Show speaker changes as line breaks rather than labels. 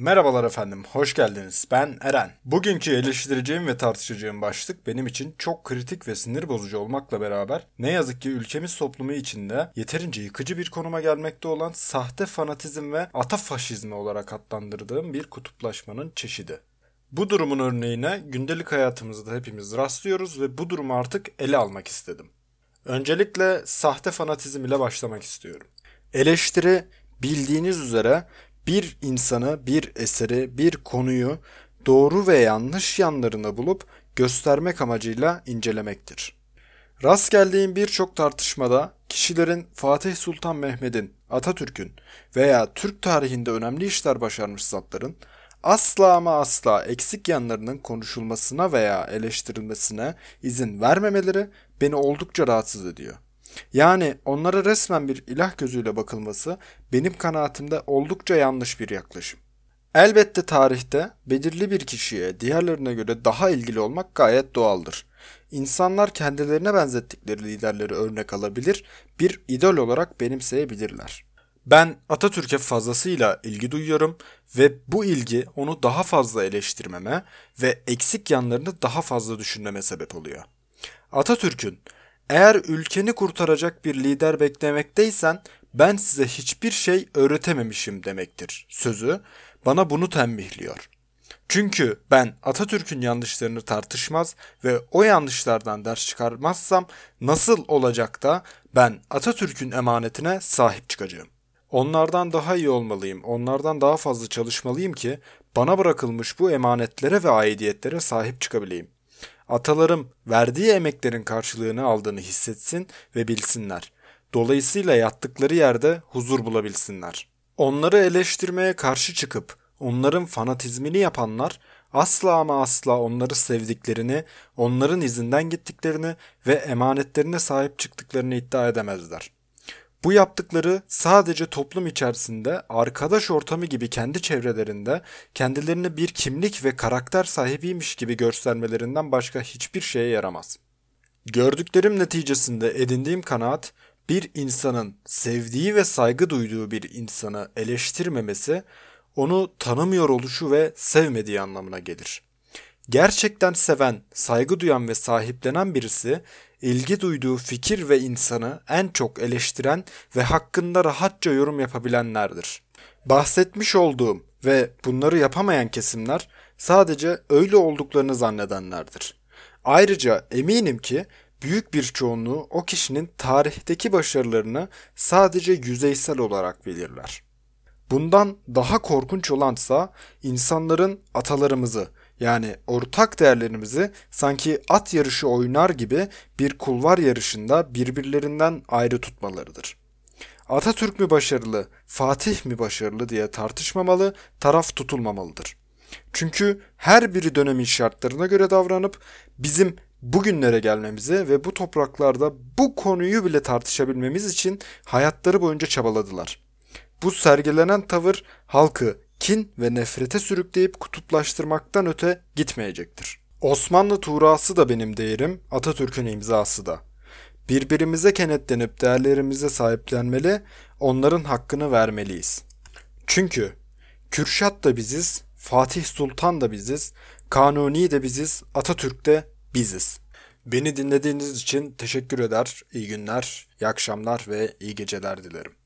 Merhabalar efendim, hoş geldiniz. Ben Eren. Bugünkü eleştireceğim ve tartışacağım başlık benim için çok kritik ve sinir bozucu olmakla beraber ne yazık ki ülkemiz toplumu içinde yeterince yıkıcı bir konuma gelmekte olan sahte fanatizm ve atafaşizmi olarak adlandırdığım bir kutuplaşmanın çeşidi. Bu durumun örneğine gündelik hayatımızda hepimiz rastlıyoruz ve bu durumu artık ele almak istedim. Öncelikle sahte fanatizm ile başlamak istiyorum. Eleştiri bildiğiniz üzere bir insanı, bir eseri, bir konuyu doğru ve yanlış yanlarını bulup göstermek amacıyla incelemektir. Rast geldiğim birçok tartışmada kişilerin Fatih Sultan Mehmet'in, Atatürk'ün veya Türk tarihinde önemli işler başarmış zatların asla ama asla eksik yanlarının konuşulmasına veya eleştirilmesine izin vermemeleri beni oldukça rahatsız ediyor. Yani onlara resmen bir ilah gözüyle bakılması benim kanaatimde oldukça yanlış bir yaklaşım. Elbette tarihte belirli bir kişiye diğerlerine göre daha ilgili olmak gayet doğaldır. İnsanlar kendilerine benzettikleri liderleri örnek alabilir, bir idol olarak benimseyebilirler. Ben Atatürk'e fazlasıyla ilgi duyuyorum ve bu ilgi onu daha fazla eleştirmeme ve eksik yanlarını daha fazla düşünmeme sebep oluyor. Atatürk'ün eğer ülkeni kurtaracak bir lider beklemekteysen ben size hiçbir şey öğretememişim demektir sözü bana bunu tembihliyor. Çünkü ben Atatürk'ün yanlışlarını tartışmaz ve o yanlışlardan ders çıkarmazsam nasıl olacak da ben Atatürk'ün emanetine sahip çıkacağım. Onlardan daha iyi olmalıyım, onlardan daha fazla çalışmalıyım ki bana bırakılmış bu emanetlere ve aidiyetlere sahip çıkabileyim. Atalarım verdiği emeklerin karşılığını aldığını hissetsin ve bilsinler. Dolayısıyla yattıkları yerde huzur bulabilsinler. Onları eleştirmeye karşı çıkıp onların fanatizmini yapanlar asla ama asla onları sevdiklerini, onların izinden gittiklerini ve emanetlerine sahip çıktıklarını iddia edemezler. Bu yaptıkları sadece toplum içerisinde arkadaş ortamı gibi kendi çevrelerinde kendilerini bir kimlik ve karakter sahibiymiş gibi göstermelerinden başka hiçbir şeye yaramaz. Gördüklerim neticesinde edindiğim kanaat bir insanın sevdiği ve saygı duyduğu bir insanı eleştirmemesi onu tanımıyor oluşu ve sevmediği anlamına gelir. Gerçekten seven, saygı duyan ve sahiplenen birisi ilgi duyduğu fikir ve insanı en çok eleştiren ve hakkında rahatça yorum yapabilenlerdir. Bahsetmiş olduğum ve bunları yapamayan kesimler sadece öyle olduklarını zannedenlerdir. Ayrıca eminim ki büyük bir çoğunluğu o kişinin tarihteki başarılarını sadece yüzeysel olarak bilirler. Bundan daha korkunç olansa insanların atalarımızı yani ortak değerlerimizi sanki at yarışı oynar gibi bir kulvar yarışında birbirlerinden ayrı tutmalarıdır. Atatürk mü başarılı, Fatih mi başarılı diye tartışmamalı, taraf tutulmamalıdır. Çünkü her biri dönemin şartlarına göre davranıp bizim bugünlere gelmemize ve bu topraklarda bu konuyu bile tartışabilmemiz için hayatları boyunca çabaladılar. Bu sergilenen tavır halkı kin ve nefrete sürükleyip kutuplaştırmaktan öte gitmeyecektir. Osmanlı tuğrası da benim değerim, Atatürk'ün imzası da. Birbirimize kenetlenip değerlerimize sahiplenmeli, onların hakkını vermeliyiz. Çünkü Kürşat da biziz, Fatih Sultan da biziz, Kanuni de biziz, Atatürk de biziz. Beni dinlediğiniz için teşekkür eder, iyi günler, iyi akşamlar ve iyi geceler dilerim.